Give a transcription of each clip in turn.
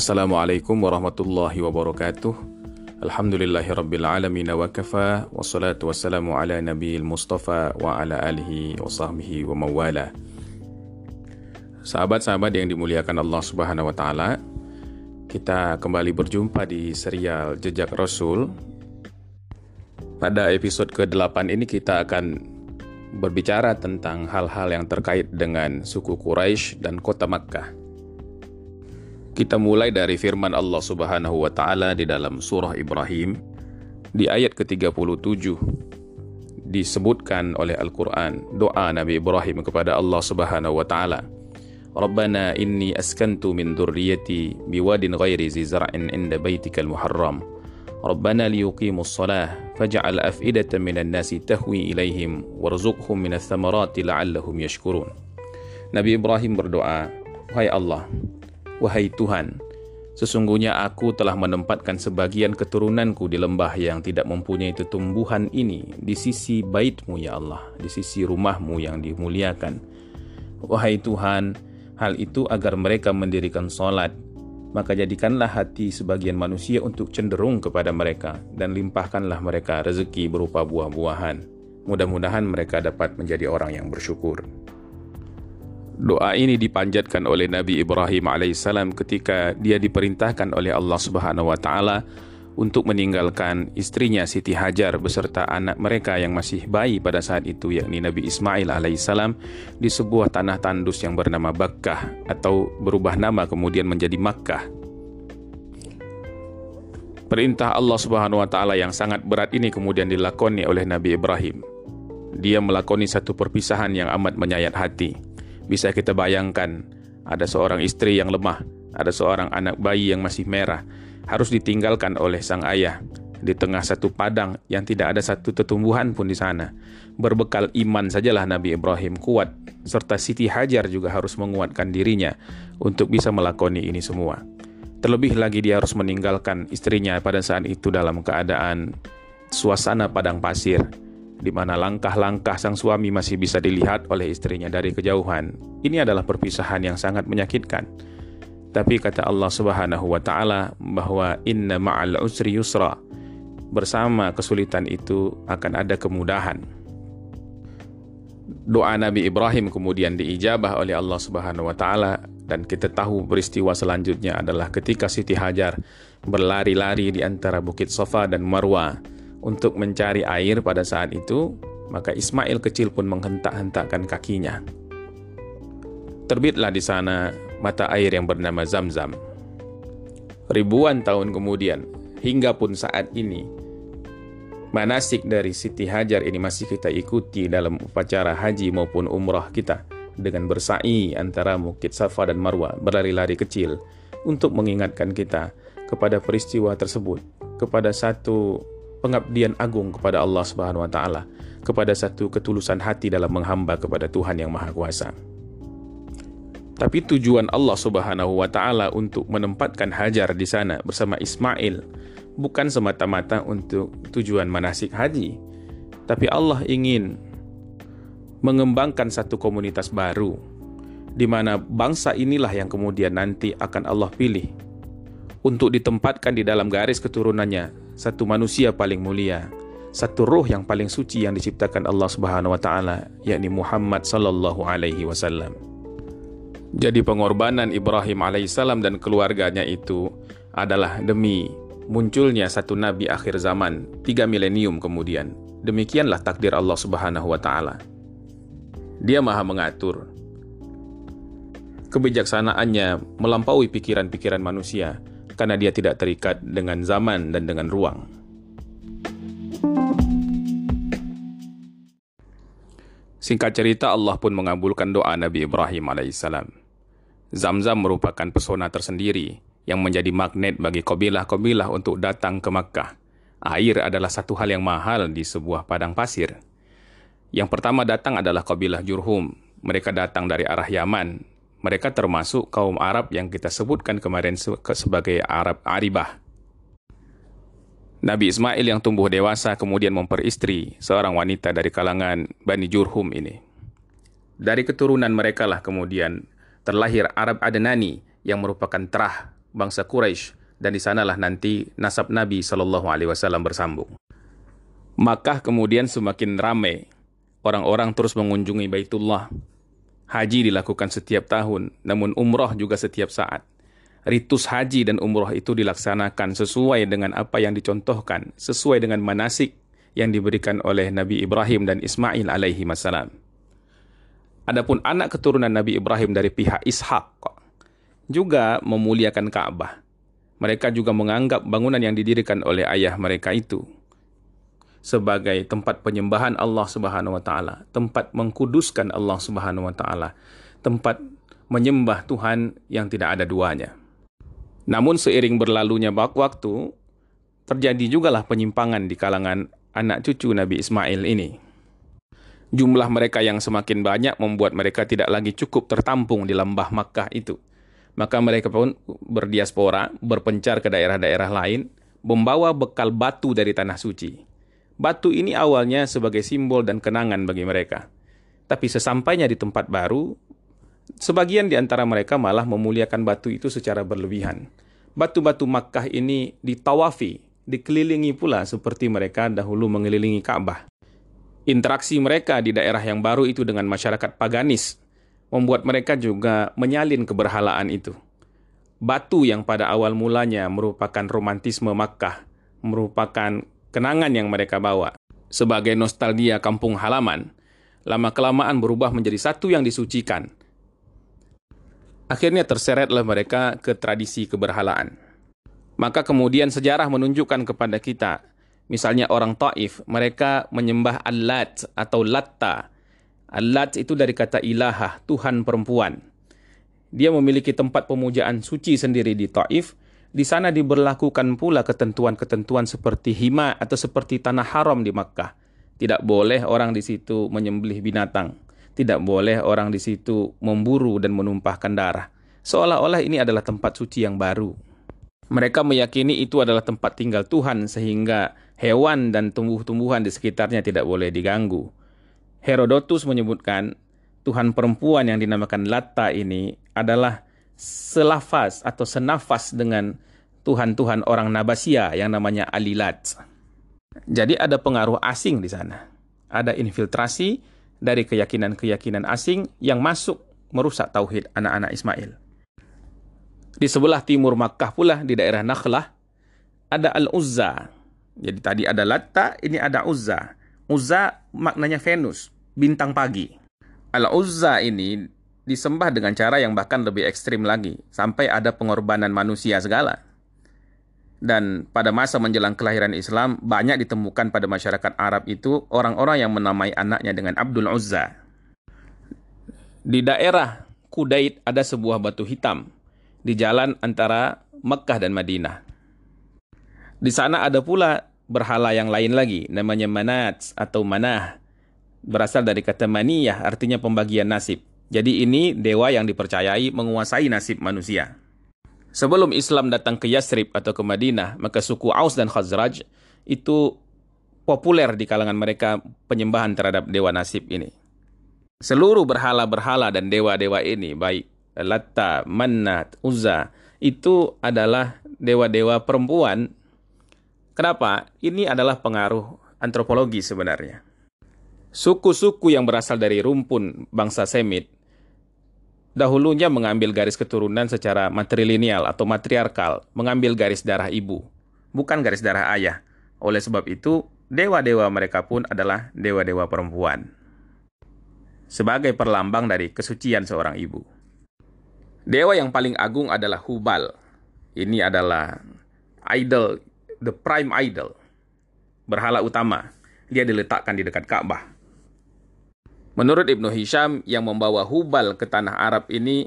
Assalamualaikum warahmatullahi wabarakatuh. Alhamdulillahi rabbil alamin wa kafa wassalatu wassalamu ala nabiyil mustafa wa ala alihi wa sahbihi wa mawala. Sahabat-sahabat yang dimuliakan Allah Subhanahu wa taala, kita kembali berjumpa di serial Jejak Rasul. Pada episode ke-8 ini kita akan berbicara tentang hal-hal yang terkait dengan suku Quraisy dan kota Makkah. Kita mulai dari firman Allah Subhanahu wa taala di dalam surah Ibrahim di ayat ke-37 disebutkan oleh Al-Qur'an doa Nabi Ibrahim kepada Allah Subhanahu wa taala. Rabbana inni askantu min dhurriyyati biwadin ghairi zi zar'in inda baitikal muharram. Rabbana liyuqimus shalah faj'al af'idatan minan nasi tahwi ilaihim warzuqhum minats thamarati la'allahum yashkurun. Nabi Ibrahim berdoa, "Wahai Allah, Wahai Tuhan, sesungguhnya aku telah menempatkan sebagian keturunanku di lembah yang tidak mempunyai tumbuhan ini di sisi baitmu ya Allah, di sisi rumahmu yang dimuliakan. Wahai Tuhan, hal itu agar mereka mendirikan sholat, maka jadikanlah hati sebagian manusia untuk cenderung kepada mereka dan limpahkanlah mereka rezeki berupa buah-buahan. Mudah-mudahan mereka dapat menjadi orang yang bersyukur. Doa ini dipanjatkan oleh Nabi Ibrahim alaihissalam ketika dia diperintahkan oleh Allah Subhanahu wa taala untuk meninggalkan istrinya Siti Hajar beserta anak mereka yang masih bayi pada saat itu yakni Nabi Ismail alaihissalam di sebuah tanah tandus yang bernama Bakkah atau berubah nama kemudian menjadi Makkah. Perintah Allah Subhanahu wa taala yang sangat berat ini kemudian dilakoni oleh Nabi Ibrahim. Dia melakoni satu perpisahan yang amat menyayat hati bisa kita bayangkan ada seorang istri yang lemah, ada seorang anak bayi yang masih merah, harus ditinggalkan oleh sang ayah di tengah satu padang yang tidak ada satu tetumbuhan pun di sana. Berbekal iman sajalah Nabi Ibrahim kuat, serta Siti Hajar juga harus menguatkan dirinya untuk bisa melakoni ini semua. Terlebih lagi dia harus meninggalkan istrinya pada saat itu dalam keadaan suasana padang pasir di mana langkah-langkah sang suami masih bisa dilihat oleh istrinya dari kejauhan. Ini adalah perpisahan yang sangat menyakitkan. Tapi kata Allah Subhanahu wa taala bahwa inna ma'al usri yusra. Bersama kesulitan itu akan ada kemudahan. Doa Nabi Ibrahim kemudian diijabah oleh Allah Subhanahu wa taala dan kita tahu peristiwa selanjutnya adalah ketika Siti Hajar berlari-lari di antara Bukit Safa dan Marwah untuk mencari air pada saat itu, maka Ismail kecil pun menghentak-hentakkan kakinya. Terbitlah di sana mata air yang bernama Zamzam. Ribuan tahun kemudian, hingga pun saat ini, manasik dari Siti Hajar ini masih kita ikuti dalam upacara haji maupun umrah kita dengan bersa'i antara Bukit Safa dan Marwa berlari-lari kecil untuk mengingatkan kita kepada peristiwa tersebut, kepada satu pengabdian agung kepada Allah Subhanahu wa taala, kepada satu ketulusan hati dalam menghamba kepada Tuhan yang Maha Kuasa. Tapi tujuan Allah Subhanahu wa taala untuk menempatkan Hajar di sana bersama Ismail bukan semata-mata untuk tujuan manasik haji, tapi Allah ingin mengembangkan satu komunitas baru di mana bangsa inilah yang kemudian nanti akan Allah pilih untuk ditempatkan di dalam garis keturunannya satu manusia paling mulia, satu roh yang paling suci yang diciptakan Allah Subhanahu wa taala, yakni Muhammad sallallahu alaihi wasallam. Jadi pengorbanan Ibrahim alaihissalam dan keluarganya itu adalah demi munculnya satu nabi akhir zaman tiga milenium kemudian. Demikianlah takdir Allah Subhanahu wa taala. Dia Maha mengatur. Kebijaksanaannya melampaui pikiran-pikiran manusia karena dia tidak terikat dengan zaman dan dengan ruang. Singkat cerita, Allah pun mengabulkan doa Nabi Ibrahim alaihissalam. Zamzam merupakan pesona tersendiri yang menjadi magnet bagi kabilah-kabilah untuk datang ke Makkah. Air adalah satu hal yang mahal di sebuah padang pasir. Yang pertama datang adalah kabilah Jurhum. Mereka datang dari arah Yaman mereka termasuk kaum Arab yang kita sebutkan kemarin sebagai Arab Aribah. Nabi Ismail yang tumbuh dewasa kemudian memperistri seorang wanita dari kalangan Bani Jurhum ini. Dari keturunan mereka lah kemudian terlahir Arab Adnani yang merupakan terah bangsa Quraisy dan di sanalah nanti nasab Nabi Shallallahu Alaihi Wasallam bersambung. Makkah kemudian semakin ramai, orang-orang terus mengunjungi Baitullah. Haji dilakukan setiap tahun, namun umroh juga setiap saat. Ritus haji dan umroh itu dilaksanakan sesuai dengan apa yang dicontohkan, sesuai dengan manasik yang diberikan oleh Nabi Ibrahim dan Ismail alaihi wasallam. Adapun anak keturunan Nabi Ibrahim dari pihak Ishak juga memuliakan Ka'bah. Mereka juga menganggap bangunan yang didirikan oleh ayah mereka itu sebagai tempat penyembahan Allah Subhanahu wa taala, tempat mengkuduskan Allah Subhanahu wa taala, tempat menyembah Tuhan yang tidak ada duanya. Namun seiring berlalunya waktu, terjadi jugalah penyimpangan di kalangan anak cucu Nabi Ismail ini. Jumlah mereka yang semakin banyak membuat mereka tidak lagi cukup tertampung di lembah Makkah itu. Maka mereka pun berdiaspora, berpencar ke daerah-daerah lain, membawa bekal batu dari tanah suci. Batu ini awalnya sebagai simbol dan kenangan bagi mereka. Tapi sesampainya di tempat baru, sebagian di antara mereka malah memuliakan batu itu secara berlebihan. Batu-batu Makkah ini ditawafi, dikelilingi pula seperti mereka dahulu mengelilingi Ka'bah. Interaksi mereka di daerah yang baru itu dengan masyarakat paganis membuat mereka juga menyalin keberhalaan itu. Batu yang pada awal mulanya merupakan romantisme Makkah, merupakan kenangan yang mereka bawa sebagai nostalgia kampung halaman, lama-kelamaan berubah menjadi satu yang disucikan. Akhirnya terseretlah mereka ke tradisi keberhalaan. Maka kemudian sejarah menunjukkan kepada kita Misalnya orang Taif, mereka menyembah Al-Lat atau Latta. Al-Lat itu dari kata ilahah, Tuhan perempuan. Dia memiliki tempat pemujaan suci sendiri di Taif. Di sana diberlakukan pula ketentuan-ketentuan seperti hima atau seperti tanah haram di Makkah. Tidak boleh orang di situ menyembelih binatang. Tidak boleh orang di situ memburu dan menumpahkan darah. Seolah-olah ini adalah tempat suci yang baru. Mereka meyakini itu adalah tempat tinggal Tuhan sehingga hewan dan tumbuh-tumbuhan di sekitarnya tidak boleh diganggu. Herodotus menyebutkan Tuhan perempuan yang dinamakan Latta ini adalah selafaz atau senafas dengan Tuhan-Tuhan orang Nabasia yang namanya Alilat. Jadi ada pengaruh asing di sana. Ada infiltrasi dari keyakinan-keyakinan asing yang masuk merusak tauhid anak-anak Ismail. Di sebelah timur Makkah pula di daerah Nakhlah ada Al-Uzza. Jadi tadi ada Latta, ini ada Uzza. Uzza maknanya Venus, bintang pagi. Al-Uzza ini disembah dengan cara yang bahkan lebih ekstrim lagi, sampai ada pengorbanan manusia segala. Dan pada masa menjelang kelahiran Islam, banyak ditemukan pada masyarakat Arab itu orang-orang yang menamai anaknya dengan Abdul Uzza. Di daerah Kudait ada sebuah batu hitam di jalan antara Mekah dan Madinah. Di sana ada pula berhala yang lain lagi, namanya Manat atau Manah. Berasal dari kata maniyah, artinya pembagian nasib. Jadi ini dewa yang dipercayai menguasai nasib manusia. Sebelum Islam datang ke Yasrib atau ke Madinah, maka suku Aus dan Khazraj itu populer di kalangan mereka penyembahan terhadap dewa nasib ini. Seluruh berhala-berhala dan dewa-dewa ini, baik Latta, Manat, Uzza, itu adalah dewa-dewa perempuan. Kenapa? Ini adalah pengaruh antropologi sebenarnya. Suku-suku yang berasal dari rumpun bangsa Semit dahulunya mengambil garis keturunan secara matrilineal atau matriarkal, mengambil garis darah ibu, bukan garis darah ayah. Oleh sebab itu, dewa-dewa mereka pun adalah dewa-dewa perempuan. Sebagai perlambang dari kesucian seorang ibu. Dewa yang paling agung adalah Hubal. Ini adalah idol, the prime idol. Berhala utama. Dia diletakkan di dekat Ka'bah. Menurut Ibnu Hisham, yang membawa Hubal ke tanah Arab ini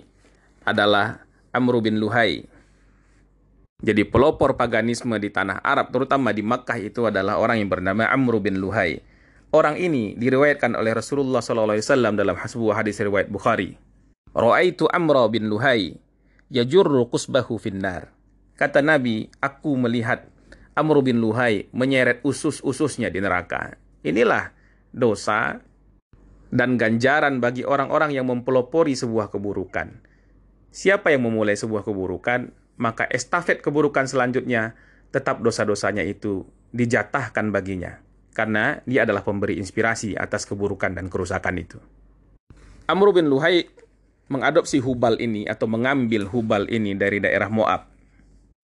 adalah Amr bin Luhai. Jadi pelopor paganisme di tanah Arab, terutama di Makkah itu adalah orang yang bernama Amr bin Luhai. Orang ini diriwayatkan oleh Rasulullah SAW dalam sebuah hadis riwayat Bukhari. Ra'aitu Amra bin Luhai yajurru qusbahu finnar. Kata Nabi, aku melihat Amr bin Luhai menyeret usus-ususnya di neraka. Inilah dosa dan ganjaran bagi orang-orang yang mempelopori sebuah keburukan. Siapa yang memulai sebuah keburukan, maka estafet keburukan selanjutnya tetap dosa-dosanya itu dijatahkan baginya karena dia adalah pemberi inspirasi atas keburukan dan kerusakan itu. Amr bin Luhai mengadopsi Hubal ini atau mengambil Hubal ini dari daerah Moab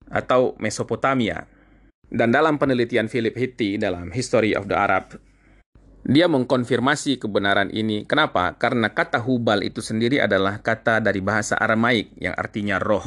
atau Mesopotamia. Dan dalam penelitian Philip Hitti dalam History of the Arab, dia mengkonfirmasi kebenaran ini. Kenapa? Karena kata Hubal itu sendiri adalah kata dari bahasa Aramaik yang artinya roh.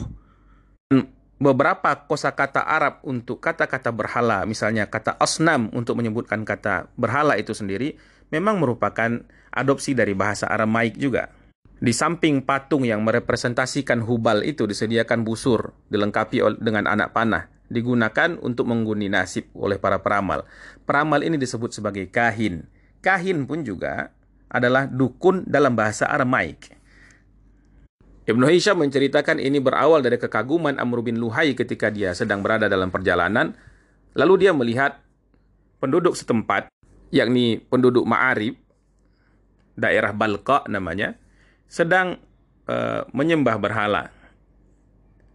Dan beberapa kosakata Arab untuk kata-kata berhala, misalnya kata asnam untuk menyebutkan kata berhala itu sendiri, memang merupakan adopsi dari bahasa Aramaik juga. Di samping patung yang merepresentasikan hubal itu disediakan busur, dilengkapi dengan anak panah, digunakan untuk mengguni nasib oleh para peramal. Peramal ini disebut sebagai kahin. Kahin pun juga adalah dukun dalam bahasa Aramaik. Ibnu Hisham menceritakan ini berawal dari kekaguman Amr bin Luhai ketika dia sedang berada dalam perjalanan. Lalu dia melihat penduduk setempat, yakni penduduk Ma'arib, daerah Balqa namanya, sedang uh, menyembah berhala.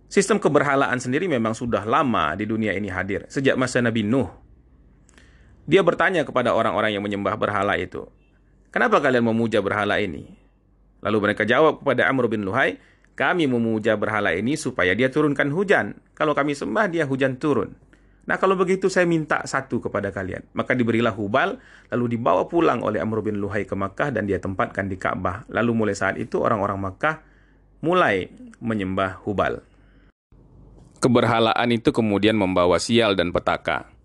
Sistem keberhalaan sendiri memang sudah lama di dunia ini hadir, sejak masa Nabi Nuh. Dia bertanya kepada orang-orang yang menyembah berhala itu, Kenapa kalian memuja berhala ini? Lalu mereka jawab kepada Amr bin Luhai, kami memuja berhala ini supaya dia turunkan hujan. Kalau kami sembah dia hujan turun. Nah kalau begitu saya minta satu kepada kalian. Maka diberilah hubal, lalu dibawa pulang oleh Amr bin Luhai ke Makkah dan dia tempatkan di Ka'bah. Lalu mulai saat itu orang-orang Makkah mulai menyembah hubal. Keberhalaan itu kemudian membawa sial dan petaka.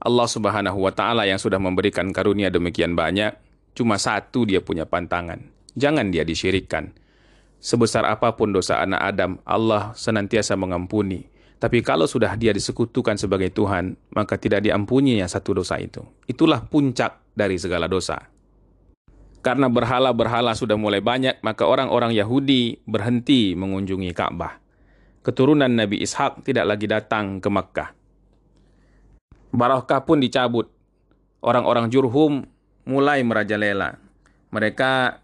Allah subhanahu wa ta'ala yang sudah memberikan karunia demikian banyak, cuma satu dia punya pantangan. Jangan dia disyirikkan. Sebesar apa pun dosa anak Adam, Allah senantiasa mengampuni tapi kalau sudah dia disekutukan sebagai Tuhan, maka tidak diampuninya satu dosa itu. Itulah puncak dari segala dosa. Karena berhala-berhala sudah mulai banyak, maka orang-orang Yahudi berhenti mengunjungi Ka'bah. Keturunan Nabi Ishak tidak lagi datang ke Makkah. Barakah pun dicabut. Orang-orang Jurhum mulai merajalela. Mereka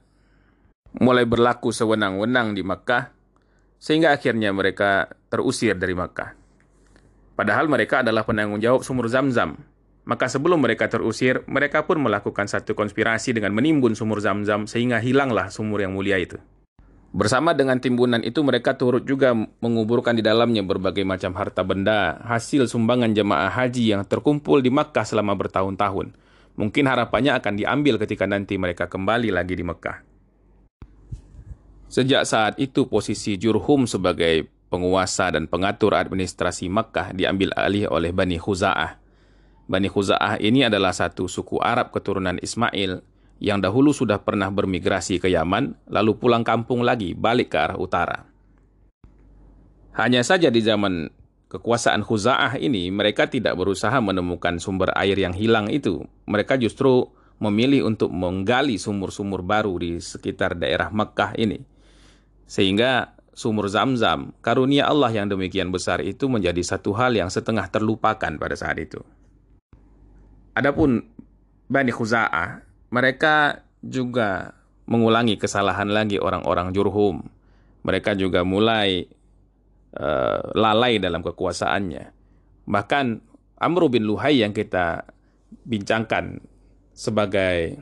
mulai berlaku sewenang-wenang di Makkah sehingga akhirnya mereka terusir dari Makkah. Padahal mereka adalah penanggung jawab sumur Zam-Zam. Maka sebelum mereka terusir, mereka pun melakukan satu konspirasi dengan menimbun sumur Zam-Zam sehingga hilanglah sumur yang mulia itu. Bersama dengan timbunan itu mereka turut juga menguburkan di dalamnya berbagai macam harta benda hasil sumbangan jemaah haji yang terkumpul di Makkah selama bertahun-tahun. Mungkin harapannya akan diambil ketika nanti mereka kembali lagi di Makkah. Sejak saat itu posisi Jurhum sebagai penguasa dan pengatur administrasi Makkah diambil alih oleh Bani Khuza'ah. Bani Khuza'ah ini adalah satu suku Arab keturunan Ismail yang dahulu sudah pernah bermigrasi ke Yaman, lalu pulang kampung lagi balik ke arah utara. Hanya saja di zaman kekuasaan Khuza'ah ini, mereka tidak berusaha menemukan sumber air yang hilang itu. Mereka justru memilih untuk menggali sumur-sumur baru di sekitar daerah Makkah ini. Sehingga sumur zam-zam, karunia Allah yang demikian besar itu menjadi satu hal yang setengah terlupakan pada saat itu. Adapun Bani Khuza'ah, mereka juga mengulangi kesalahan lagi orang-orang Jurhum. Mereka juga mulai uh, lalai dalam kekuasaannya. Bahkan Amr bin Luhai yang kita bincangkan sebagai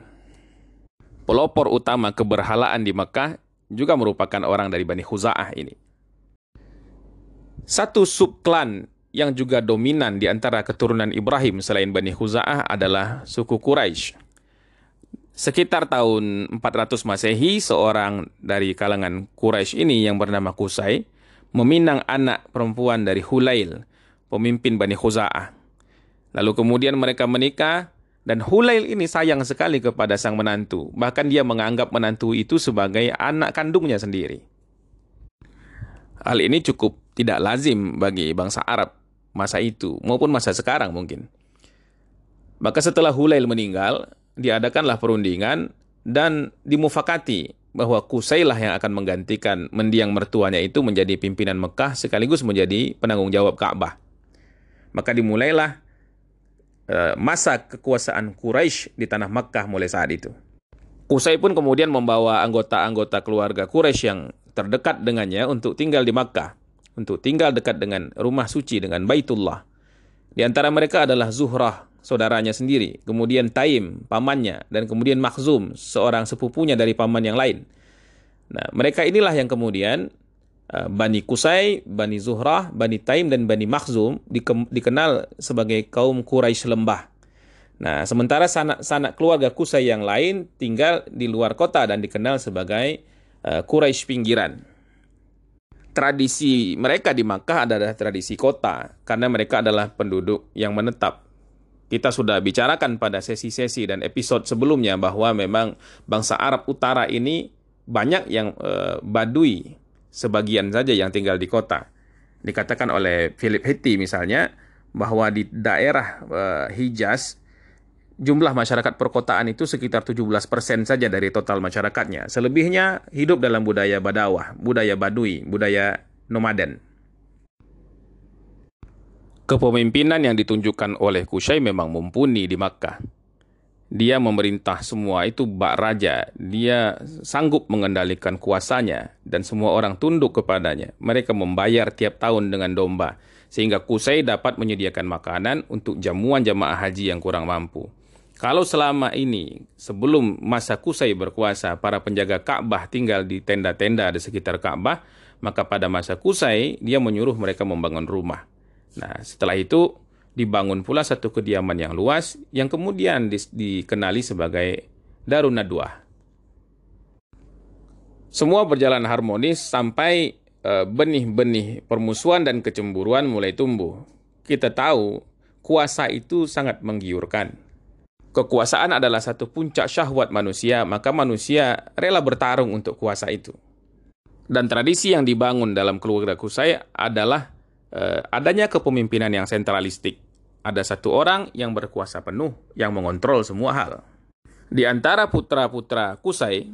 pelopor utama keberhalaan di Mekah juga merupakan orang dari Bani Khuza'ah ini. Satu subklan yang juga dominan di antara keturunan Ibrahim selain Bani Khuza'ah adalah suku Quraisy. Sekitar tahun 400 Masehi, seorang dari kalangan Quraisy ini yang bernama Kusai meminang anak perempuan dari Hulail, pemimpin Bani Khuza'ah. Lalu kemudian mereka menikah dan Hulail ini sayang sekali kepada sang menantu. Bahkan dia menganggap menantu itu sebagai anak kandungnya sendiri. Hal ini cukup tidak lazim bagi bangsa Arab masa itu maupun masa sekarang mungkin. Maka setelah Hulail meninggal, diadakanlah perundingan dan dimufakati bahwa Kusailah yang akan menggantikan mendiang mertuanya itu menjadi pimpinan Mekah sekaligus menjadi penanggung jawab Ka'bah. Maka dimulailah Eh, masa kekuasaan Quraisy di tanah Makkah mulai saat itu. Qusay pun kemudian membawa anggota-anggota keluarga Quraisy yang terdekat dengannya untuk tinggal di Makkah. untuk tinggal dekat dengan rumah suci dengan Baitullah. Di antara mereka adalah Zuhrah, saudaranya sendiri, kemudian Taim, pamannya, dan kemudian Makhzum, seorang sepupunya dari paman yang lain. Nah, mereka inilah yang kemudian uh, Bani Kusai, Bani Zuhrah, Bani Taim, dan Bani Makhzum dikenal sebagai kaum Quraisy lembah. Nah, sementara sanak-sanak keluarga Kusai yang lain tinggal di luar kota dan dikenal sebagai uh, Quraisy pinggiran. Tradisi mereka di Makkah adalah tradisi kota karena mereka adalah penduduk yang menetap. Kita sudah bicarakan pada sesi-sesi dan episode sebelumnya bahwa memang bangsa Arab Utara ini banyak yang uh, badui, sebagian saja yang tinggal di kota. Dikatakan oleh Philip Hitti misalnya bahwa di daerah uh, Hijaz jumlah masyarakat perkotaan itu sekitar 17% saja dari total masyarakatnya. Selebihnya hidup dalam budaya badawah, budaya badui, budaya nomaden. Kepemimpinan yang ditunjukkan oleh Kusai memang mumpuni di Makkah. Dia memerintah semua itu bak raja. Dia sanggup mengendalikan kuasanya dan semua orang tunduk kepadanya. Mereka membayar tiap tahun dengan domba sehingga Kusai dapat menyediakan makanan untuk jamuan jamaah haji yang kurang mampu. Kalau selama ini sebelum masa Kusai berkuasa para penjaga Ka'bah tinggal di tenda-tenda di sekitar Ka'bah, maka pada masa Kusai dia menyuruh mereka membangun rumah. Nah, setelah itu dibangun pula satu kediaman yang luas yang kemudian di, dikenali sebagai Darun Nadwa. Semua berjalan harmonis sampai eh, benih-benih permusuhan dan kecemburuan mulai tumbuh. Kita tahu kuasa itu sangat menggiurkan kekuasaan adalah satu puncak syahwat manusia, maka manusia rela bertarung untuk kuasa itu. Dan tradisi yang dibangun dalam keluarga Kusai adalah eh, adanya kepemimpinan yang sentralistik. Ada satu orang yang berkuasa penuh, yang mengontrol semua hal. Di antara putra-putra Kusai,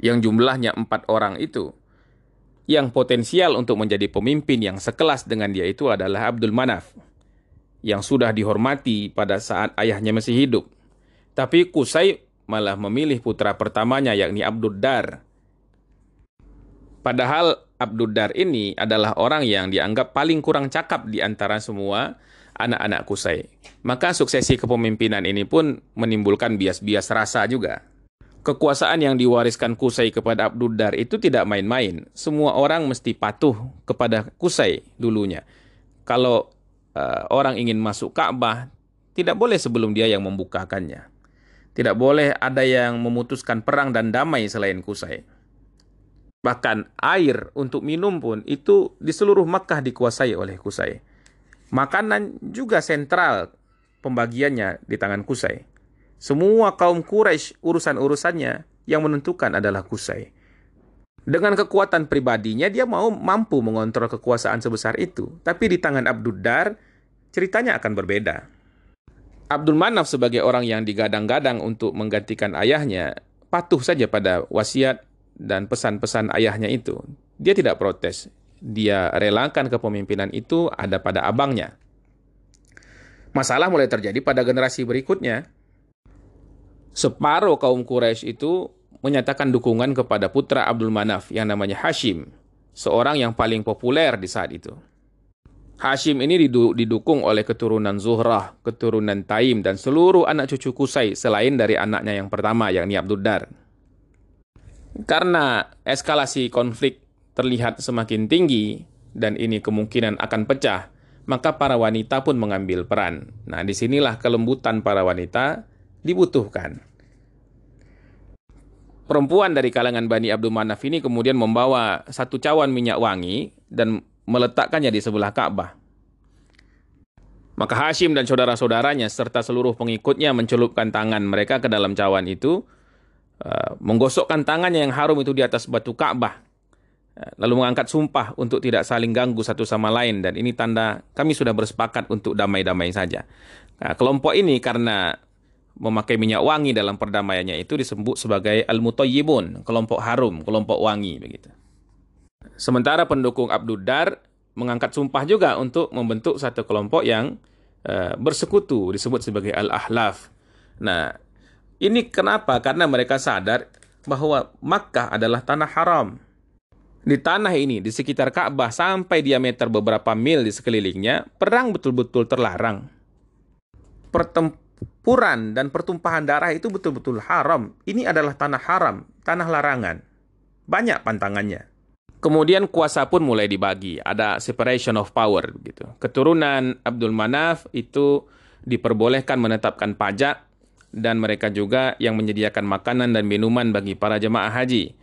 yang jumlahnya empat orang itu, yang potensial untuk menjadi pemimpin yang sekelas dengan dia itu adalah Abdul Manaf yang sudah dihormati pada saat ayahnya masih hidup. Tapi Kusai malah memilih putra pertamanya yakni Abduddar. Padahal Abduddar ini adalah orang yang dianggap paling kurang cakap di antara semua anak-anak Kusai. Maka suksesi kepemimpinan ini pun menimbulkan bias-bias rasa juga. Kekuasaan yang diwariskan Kusai kepada Abduddar itu tidak main-main. Semua orang mesti patuh kepada Kusai dulunya. Kalau uh, orang ingin masuk Ka'bah, tidak boleh sebelum dia yang membukakannya. Tidak boleh ada yang memutuskan perang dan damai selain Kusai. Bahkan air untuk minum pun itu di seluruh Makkah dikuasai oleh Kusai. Makanan juga sentral pembagiannya di tangan Kusai. Semua kaum Quraisy urusan-urusannya yang menentukan adalah Kusai. Dengan kekuatan pribadinya dia mau mampu mengontrol kekuasaan sebesar itu. Tapi di tangan Abduddar ceritanya akan berbeda. Abdul Manaf sebagai orang yang digadang-gadang untuk menggantikan ayahnya patuh saja pada wasiat dan pesan-pesan ayahnya itu. Dia tidak protes. Dia relakan kepemimpinan itu ada pada abangnya. Masalah mulai terjadi pada generasi berikutnya. Separuh kaum Quraisy itu menyatakan dukungan kepada putra Abdul Manaf yang namanya Hashim, seorang yang paling populer di saat itu. Hashim ini didukung oleh keturunan Zuhrah, keturunan Taim, dan seluruh anak cucu Kusai selain dari anaknya yang pertama, yakni Abduddar. Karena eskalasi konflik terlihat semakin tinggi, dan ini kemungkinan akan pecah, maka para wanita pun mengambil peran. Nah, di sinilah kelembutan para wanita dibutuhkan perempuan dari kalangan Bani Abdul Manaf ini kemudian membawa satu cawan minyak wangi dan meletakkannya di sebelah Ka'bah. Maka Hashim dan saudara-saudaranya serta seluruh pengikutnya mencelupkan tangan mereka ke dalam cawan itu, uh, menggosokkan tangannya yang harum itu di atas batu Ka'bah, uh, lalu mengangkat sumpah untuk tidak saling ganggu satu sama lain dan ini tanda kami sudah bersepakat untuk damai-damai saja. Nah, kelompok ini karena memakai minyak wangi dalam perdamaiannya itu disebut sebagai al-mutayyibun, kelompok harum, kelompok wangi begitu. Sementara pendukung Abduddar mengangkat sumpah juga untuk membentuk satu kelompok yang uh, bersekutu disebut sebagai al-ahlaf. Nah, ini kenapa? Karena mereka sadar bahwa Makkah adalah tanah haram. Di tanah ini, di sekitar Ka'bah sampai diameter beberapa mil di sekelilingnya, perang betul-betul terlarang. Pertempuran dan pertumpahan darah itu betul-betul haram. Ini adalah tanah haram, tanah larangan. Banyak pantangannya. Kemudian kuasa pun mulai dibagi, ada separation of power gitu. Keturunan Abdul Manaf itu diperbolehkan menetapkan pajak dan mereka juga yang menyediakan makanan dan minuman bagi para jemaah haji.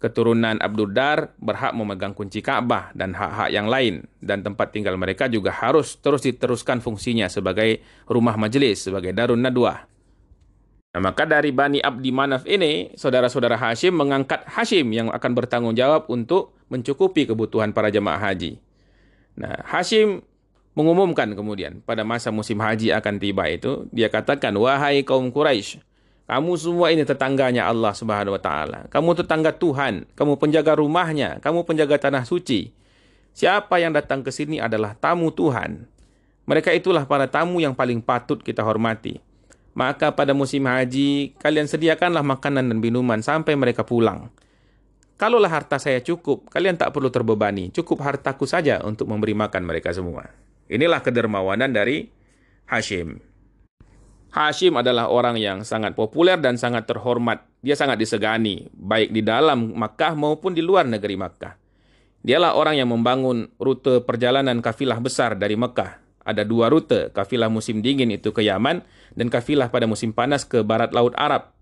Keturunan Abdul Dar berhak memegang kunci Ka'bah dan hak-hak yang lain dan tempat tinggal mereka juga harus terus diteruskan fungsinya sebagai rumah majelis, sebagai darun nadwah. Nah, maka dari Bani Abdi Manaf ini, saudara-saudara Hashim mengangkat Hashim yang akan bertanggung jawab untuk mencukupi kebutuhan para jemaah haji. Nah, Hashim mengumumkan kemudian pada masa musim haji akan tiba itu, dia katakan, Wahai kaum Quraisy, kamu semua ini tetangganya Allah Subhanahu wa taala. Kamu tetangga Tuhan, kamu penjaga rumahnya, kamu penjaga tanah suci. Siapa yang datang ke sini adalah tamu Tuhan. Mereka itulah para tamu yang paling patut kita hormati. Maka pada musim haji, kalian sediakanlah makanan dan minuman sampai mereka pulang. Kalaulah harta saya cukup, kalian tak perlu terbebani. Cukup hartaku saja untuk memberi makan mereka semua. Inilah kedermawanan dari Hashim. Hashim adalah orang yang sangat populer dan sangat terhormat. Dia sangat disegani, baik di dalam Makkah maupun di luar negeri Makkah. Dialah orang yang membangun rute perjalanan kafilah besar dari Mekah ada dua rute, kafilah musim dingin itu ke Yaman dan kafilah pada musim panas ke barat laut Arab.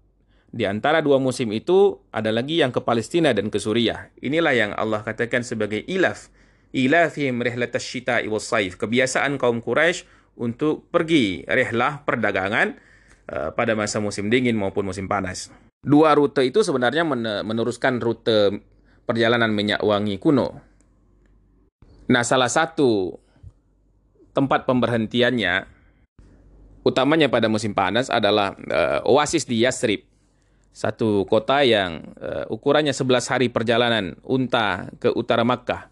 Di antara dua musim itu ada lagi yang ke Palestina dan ke Suriah. Inilah yang Allah katakan sebagai ilaf. Ilafihim rihlatas syita'i was saif. Kebiasaan kaum Quraisy untuk pergi rihlah perdagangan uh, pada masa musim dingin maupun musim panas. Dua rute itu sebenarnya meneruskan rute perjalanan minyak wangi kuno. Nah, salah satu tempat pemberhentiannya utamanya pada musim panas adalah uh, oasis di Yasrib. Satu kota yang uh, ukurannya 11 hari perjalanan unta ke utara Makkah.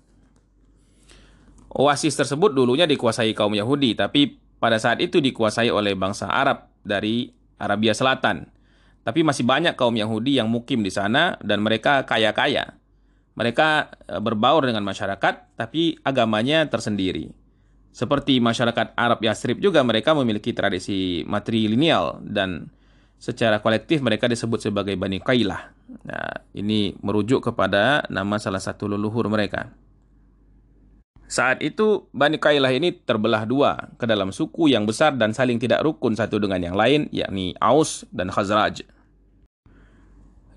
Oasis tersebut dulunya dikuasai kaum Yahudi, tapi pada saat itu dikuasai oleh bangsa Arab dari Arabia Selatan. Tapi masih banyak kaum Yahudi yang mukim di sana dan mereka kaya-kaya. Mereka eh, berbaur dengan masyarakat, tapi agamanya tersendiri. Seperti masyarakat Arab Yasrib juga mereka memiliki tradisi matrilineal dan secara kolektif mereka disebut sebagai Bani Kailah. Nah, ini merujuk kepada nama salah satu leluhur mereka. Saat itu Bani Kailah ini terbelah dua ke dalam suku yang besar dan saling tidak rukun satu dengan yang lain yakni Aus dan Khazraj.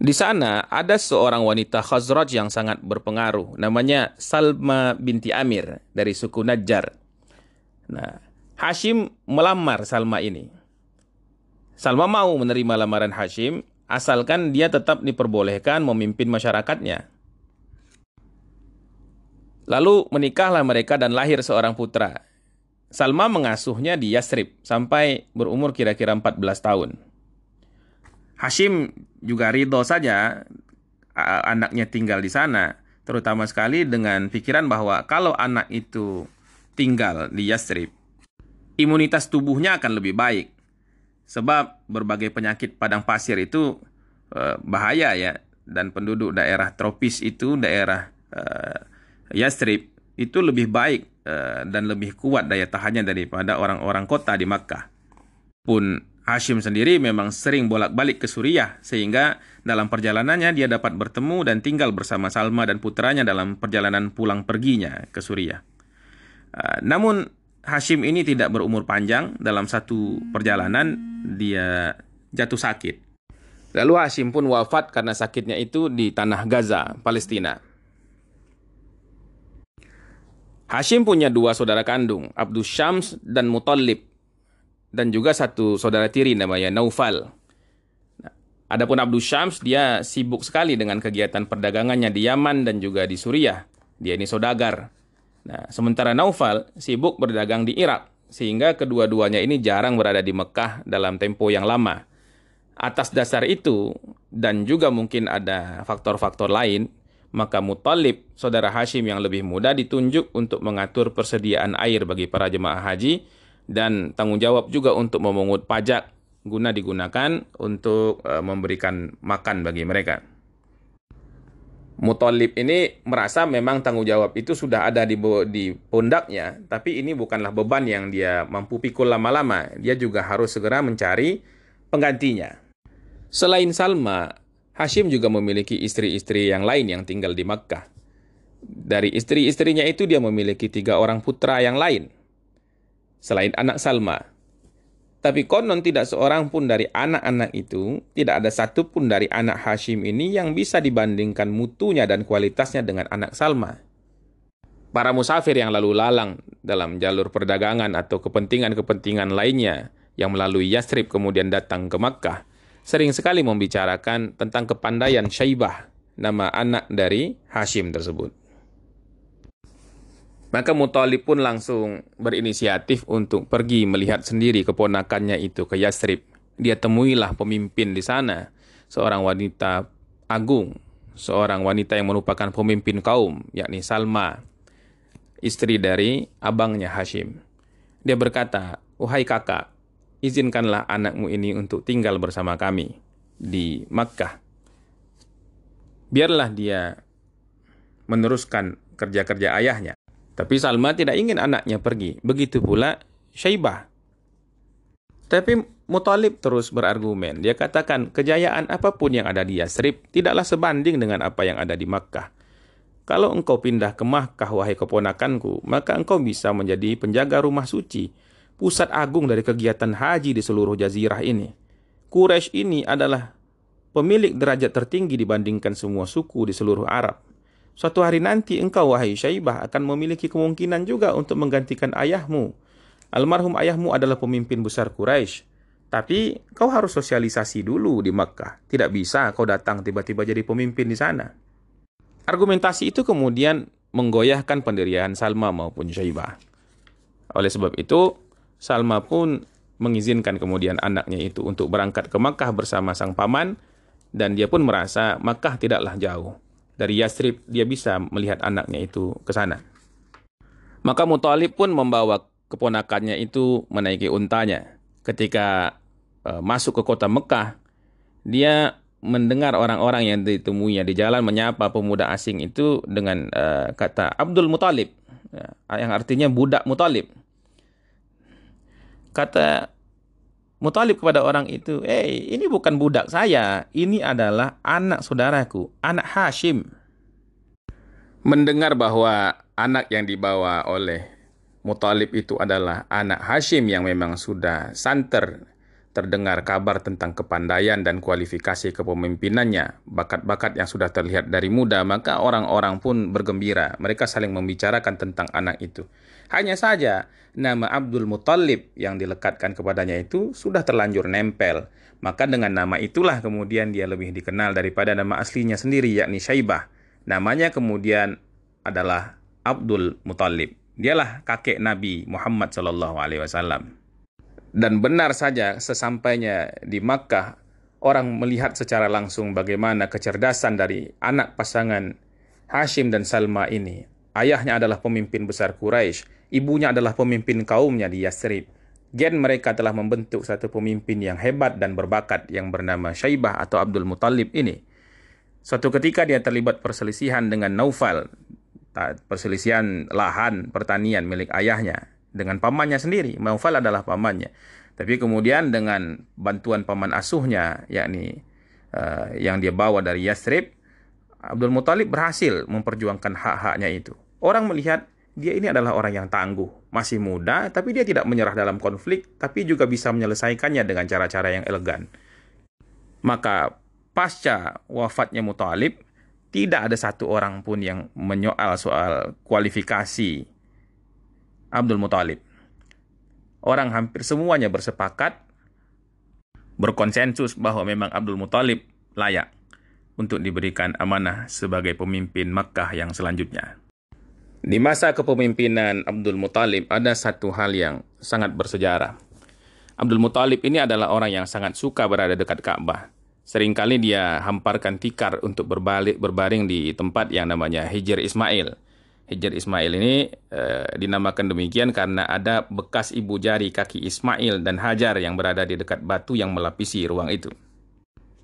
Di sana ada seorang wanita Khazraj yang sangat berpengaruh namanya Salma binti Amir dari suku Najjar. Nah, Hashim melamar Salma ini. Salma mau menerima lamaran Hashim, asalkan dia tetap diperbolehkan memimpin masyarakatnya. Lalu menikahlah mereka dan lahir seorang putra. Salma mengasuhnya di Yasrib sampai berumur kira-kira 14 tahun. Hashim juga ridho saja anaknya tinggal di sana, terutama sekali dengan pikiran bahwa kalau anak itu tinggal di Yastrib, imunitas tubuhnya akan lebih baik. Sebab berbagai penyakit padang pasir itu uh, bahaya ya dan penduduk daerah tropis itu daerah uh, Yastrib itu lebih baik uh, dan lebih kuat daya tahannya daripada orang-orang kota di Makkah. Pun Hashim sendiri memang sering bolak-balik ke Suriah sehingga dalam perjalanannya dia dapat bertemu dan tinggal bersama Salma dan putranya dalam perjalanan pulang perginya ke Suriah. Ah, namun Hashim ini tidak berumur panjang dalam satu perjalanan dia jatuh sakit. Lalu Hashim pun wafat karena sakitnya itu di tanah Gaza, Palestina. Hashim punya dua saudara kandung, Abdus Syams dan Mutallib. Dan juga satu saudara tiri namanya Naufal. Nah, adapun Abdus Syams, dia sibuk sekali dengan kegiatan perdagangannya di Yaman dan juga di Suriah. Dia ini saudagar. Nah, sementara Naufal sibuk berdagang di Irak, sehingga kedua-duanya ini jarang berada di Mekah dalam tempo yang lama. Atas dasar itu, dan juga mungkin ada faktor-faktor lain, maka Muttalib, saudara Hashim yang lebih muda, ditunjuk untuk mengatur persediaan air bagi para jemaah haji, dan tanggung jawab juga untuk memungut pajak guna digunakan untuk uh, memberikan makan bagi mereka. Muthalib ini merasa memang tanggung jawab itu sudah ada di, di pundaknya, tapi ini bukanlah beban yang dia mampu pikul lama-lama. Dia juga harus segera mencari penggantinya. Selain Salma, Hashim juga memiliki istri-istri yang lain yang tinggal di Makkah. Dari istri-istrinya itu dia memiliki tiga orang putra yang lain. Selain anak Salma, tapi konon tidak seorang pun dari anak-anak itu, tidak ada satu pun dari anak Hashim ini yang bisa dibandingkan mutunya dan kualitasnya dengan anak Salma. Para musafir yang lalu lalang dalam jalur perdagangan atau kepentingan-kepentingan lainnya yang melalui Yasrib kemudian datang ke Makkah, sering sekali membicarakan tentang kepandaian Syaibah, nama anak dari Hashim tersebut. Maka Muthalib pun langsung berinisiatif untuk pergi melihat sendiri keponakannya itu ke Yasrib. Dia temuilah pemimpin di sana, seorang wanita agung, seorang wanita yang merupakan pemimpin kaum, yakni Salma, istri dari abangnya Hashim. Dia berkata, "Wahai kakak, izinkanlah anakmu ini untuk tinggal bersama kami di Makkah. Biarlah dia meneruskan kerja-kerja ayahnya. Tapi Salma tidak ingin anaknya pergi. Begitu pula Syaibah. Tapi Mutalib terus berargumen. Dia katakan, kejayaan apa pun yang ada di Yasrib tidaklah sebanding dengan apa yang ada di Makkah. Kalau engkau pindah ke Makkah, wahai keponakanku, maka engkau bisa menjadi penjaga rumah suci, pusat agung dari kegiatan haji di seluruh jazirah ini. Quraisy ini adalah pemilik derajat tertinggi dibandingkan semua suku di seluruh Arab. Suatu hari nanti engkau wahai Syaibah akan memiliki kemungkinan juga untuk menggantikan ayahmu. Almarhum ayahmu adalah pemimpin besar Quraisy. Tapi kau harus sosialisasi dulu di Makkah. Tidak bisa kau datang tiba-tiba jadi pemimpin di sana. Argumentasi itu kemudian menggoyahkan pendirian Salma maupun Syaibah. Oleh sebab itu, Salma pun mengizinkan kemudian anaknya itu untuk berangkat ke Makkah bersama sang paman dan dia pun merasa Makkah tidaklah jauh dari Yasrib dia bisa melihat anaknya itu ke sana. Maka Muthalib pun membawa keponakannya itu menaiki untanya. Ketika uh, masuk ke kota Mekah, dia mendengar orang-orang yang ditemuinya di jalan menyapa pemuda asing itu dengan uh, kata Abdul Muthalib, ya, yang artinya budak Muthalib. Kata Mutalib kepada orang itu, eh hey, ini bukan budak saya, ini adalah anak saudaraku, anak Hashim. Mendengar bahwa anak yang dibawa oleh Mutalib itu adalah anak Hashim yang memang sudah santer terdengar kabar tentang kepandaian dan kualifikasi kepemimpinannya, bakat-bakat yang sudah terlihat dari muda, maka orang-orang pun bergembira. Mereka saling membicarakan tentang anak itu. Hanya saja, nama Abdul Muttalib yang dilekatkan kepadanya itu sudah terlanjur nempel. Maka dengan nama itulah kemudian dia lebih dikenal daripada nama aslinya sendiri yakni Syaibah. Namanya kemudian adalah Abdul Muttalib. Dialah kakek Nabi Muhammad Shallallahu Alaihi Wasallam. Dan benar saja sesampainya di Makkah, orang melihat secara langsung bagaimana kecerdasan dari anak pasangan Hashim dan Salma ini. Ayahnya adalah pemimpin besar Quraisy, ibunya adalah pemimpin kaumnya di Yasrib. Gen mereka telah membentuk satu pemimpin yang hebat dan berbakat yang bernama Syaibah atau Abdul Muttalib ini. Suatu ketika dia terlibat perselisihan dengan Naufal, perselisihan lahan pertanian milik ayahnya dengan pamannya sendiri. Naufal adalah pamannya. Tapi kemudian dengan bantuan paman asuhnya, yakni uh, yang dia bawa dari Yasrib, Abdul Muthalib berhasil memperjuangkan hak-haknya itu. Orang melihat dia ini adalah orang yang tangguh, masih muda, tapi dia tidak menyerah dalam konflik, tapi juga bisa menyelesaikannya dengan cara-cara yang elegan. Maka pasca wafatnya Muthalib, tidak ada satu orang pun yang menyoal soal kualifikasi Abdul Muthalib. Orang hampir semuanya bersepakat berkonsensus bahwa memang Abdul Muthalib layak untuk diberikan amanah sebagai pemimpin Makkah yang selanjutnya. Di masa kepemimpinan Abdul Muthalib ada satu hal yang sangat bersejarah. Abdul Muthalib ini adalah orang yang sangat suka berada dekat Ka'bah. Seringkali dia hamparkan tikar untuk berbalik berbaring di tempat yang namanya Hijr Ismail. Hijr Ismail ini eh, dinamakan demikian karena ada bekas ibu jari kaki Ismail dan Hajar yang berada di dekat batu yang melapisi ruang itu.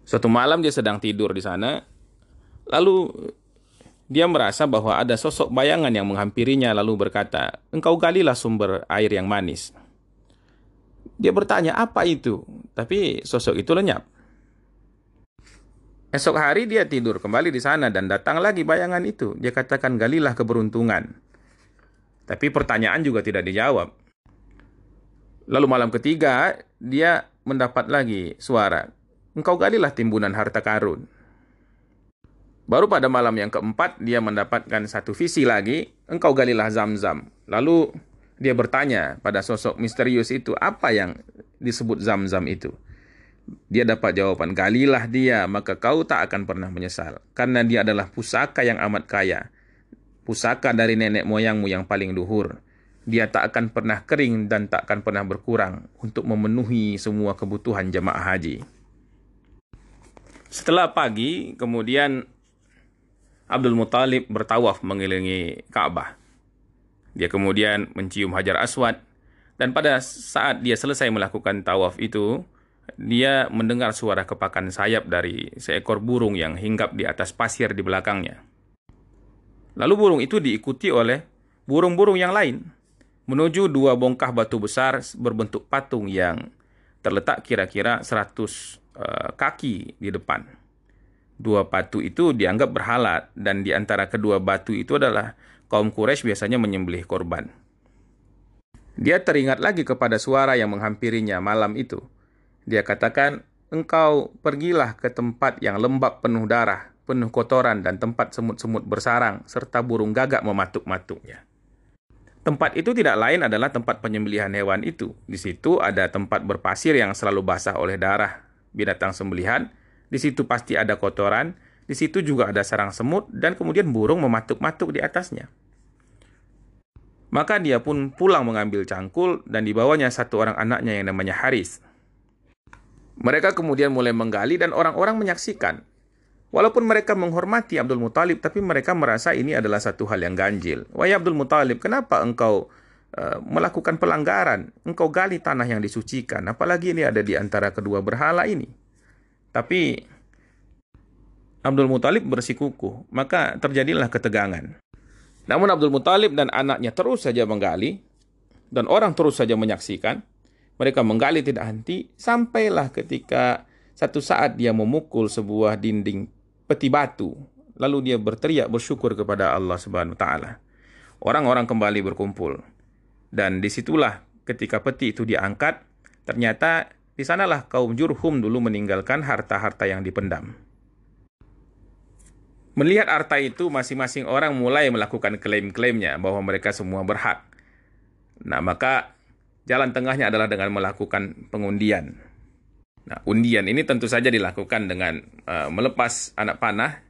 Suatu malam dia sedang tidur di sana, lalu dia merasa bahwa ada sosok bayangan yang menghampirinya lalu berkata, "Engkau galilah sumber air yang manis." Dia bertanya, "Apa itu?" Tapi sosok itu lenyap. Esok hari dia tidur kembali di sana dan datang lagi bayangan itu. Dia katakan, "Galilah keberuntungan." Tapi pertanyaan juga tidak dijawab. Lalu malam ketiga, dia mendapat lagi suara, "Engkau galilah timbunan harta karun." Baru pada malam yang keempat dia mendapatkan satu visi lagi, engkau galilah zam-zam. Lalu dia bertanya pada sosok misterius itu, apa yang disebut zam-zam itu? Dia dapat jawaban, galilah dia, maka kau tak akan pernah menyesal. Karena dia adalah pusaka yang amat kaya. Pusaka dari nenek moyangmu yang paling luhur. Dia tak akan pernah kering dan tak akan pernah berkurang untuk memenuhi semua kebutuhan jemaah haji. Setelah pagi, kemudian Abdul Muthalib bertawaf mengelilingi Ka'bah. Dia kemudian mencium Hajar Aswad dan pada saat dia selesai melakukan tawaf itu, dia mendengar suara kepakan sayap dari seekor burung yang hinggap di atas pasir di belakangnya. Lalu burung itu diikuti oleh burung-burung yang lain menuju dua bongkah batu besar berbentuk patung yang terletak kira-kira 100 eh, kaki di depan dua batu itu dianggap berhala dan di antara kedua batu itu adalah kaum Quraisy biasanya menyembelih korban. Dia teringat lagi kepada suara yang menghampirinya malam itu. Dia katakan, "Engkau pergilah ke tempat yang lembab penuh darah, penuh kotoran dan tempat semut-semut bersarang serta burung gagak mematuk-matuknya." Tempat itu tidak lain adalah tempat penyembelihan hewan itu. Di situ ada tempat berpasir yang selalu basah oleh darah binatang sembelihan di situ pasti ada kotoran, di situ juga ada sarang semut, dan kemudian burung mematuk-matuk di atasnya. Maka dia pun pulang mengambil cangkul dan dibawanya satu orang anaknya yang namanya Haris. Mereka kemudian mulai menggali dan orang-orang menyaksikan. Walaupun mereka menghormati Abdul Muthalib, tapi mereka merasa ini adalah satu hal yang ganjil. Wahai Abdul Muthalib, kenapa engkau melakukan pelanggaran? Engkau gali tanah yang disucikan, apalagi ini ada di antara kedua berhala ini. Tapi Abdul Muthalib bersikukuh, maka terjadilah ketegangan. Namun Abdul Muthalib dan anaknya terus saja menggali, dan orang terus saja menyaksikan. Mereka menggali tidak henti, sampailah ketika satu saat dia memukul sebuah dinding peti batu. Lalu dia berteriak bersyukur kepada Allah Subhanahu taala. Orang-orang kembali berkumpul. Dan di situlah ketika peti itu diangkat, ternyata di sanalah kaum Jurhum dulu meninggalkan harta-harta yang dipendam. Melihat harta itu, masing-masing orang mulai melakukan klaim-klaimnya bahwa mereka semua berhak. Nah, maka jalan tengahnya adalah dengan melakukan pengundian. Nah, undian ini tentu saja dilakukan dengan uh, melepas anak panah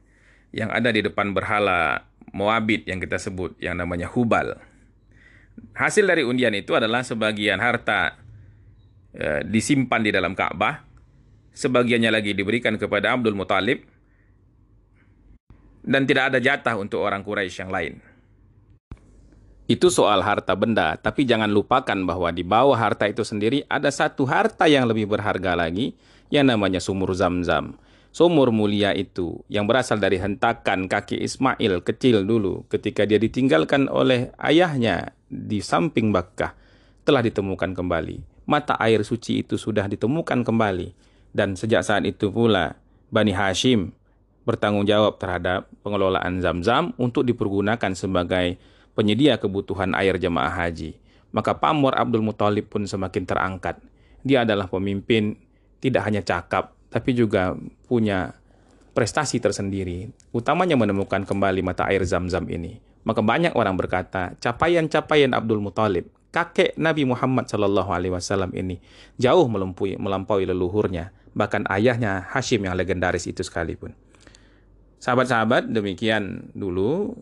yang ada di depan berhala Moabit yang kita sebut, yang namanya Hubal. Hasil dari undian itu adalah sebagian harta Eh, disimpan di dalam Ka'bah, sebagiannya lagi diberikan kepada Abdul Muthalib, dan tidak ada jatah untuk orang Quraisy yang lain. Itu soal harta benda, tapi jangan lupakan bahwa di bawah harta itu sendiri ada satu harta yang lebih berharga lagi, yang namanya sumur zam-zam. Sumur mulia itu yang berasal dari hentakan kaki Ismail kecil dulu ketika dia ditinggalkan oleh ayahnya di samping Bakkah telah ditemukan kembali mata air suci itu sudah ditemukan kembali. Dan sejak saat itu pula, Bani Hashim bertanggung jawab terhadap pengelolaan zam-zam untuk dipergunakan sebagai penyedia kebutuhan air jemaah haji. Maka pamor Abdul Muthalib pun semakin terangkat. Dia adalah pemimpin tidak hanya cakap, tapi juga punya prestasi tersendiri, utamanya menemukan kembali mata air zam-zam ini. Maka banyak orang berkata, capaian-capaian Abdul Muthalib kakek Nabi Muhammad Shallallahu Alaihi Wasallam ini jauh melampaui, melampaui leluhurnya, bahkan ayahnya Hashim yang legendaris itu sekalipun. Sahabat-sahabat, demikian dulu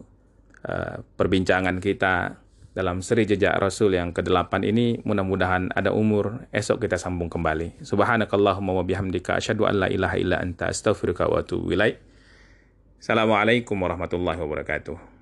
uh, perbincangan kita dalam seri jejak Rasul yang ke-8 ini mudah-mudahan ada umur esok kita sambung kembali. Subhanakallahumma wa bihamdika asyhadu an la ilaha illa anta astaghfiruka wa atubu ilaik. Assalamualaikum warahmatullahi wabarakatuh.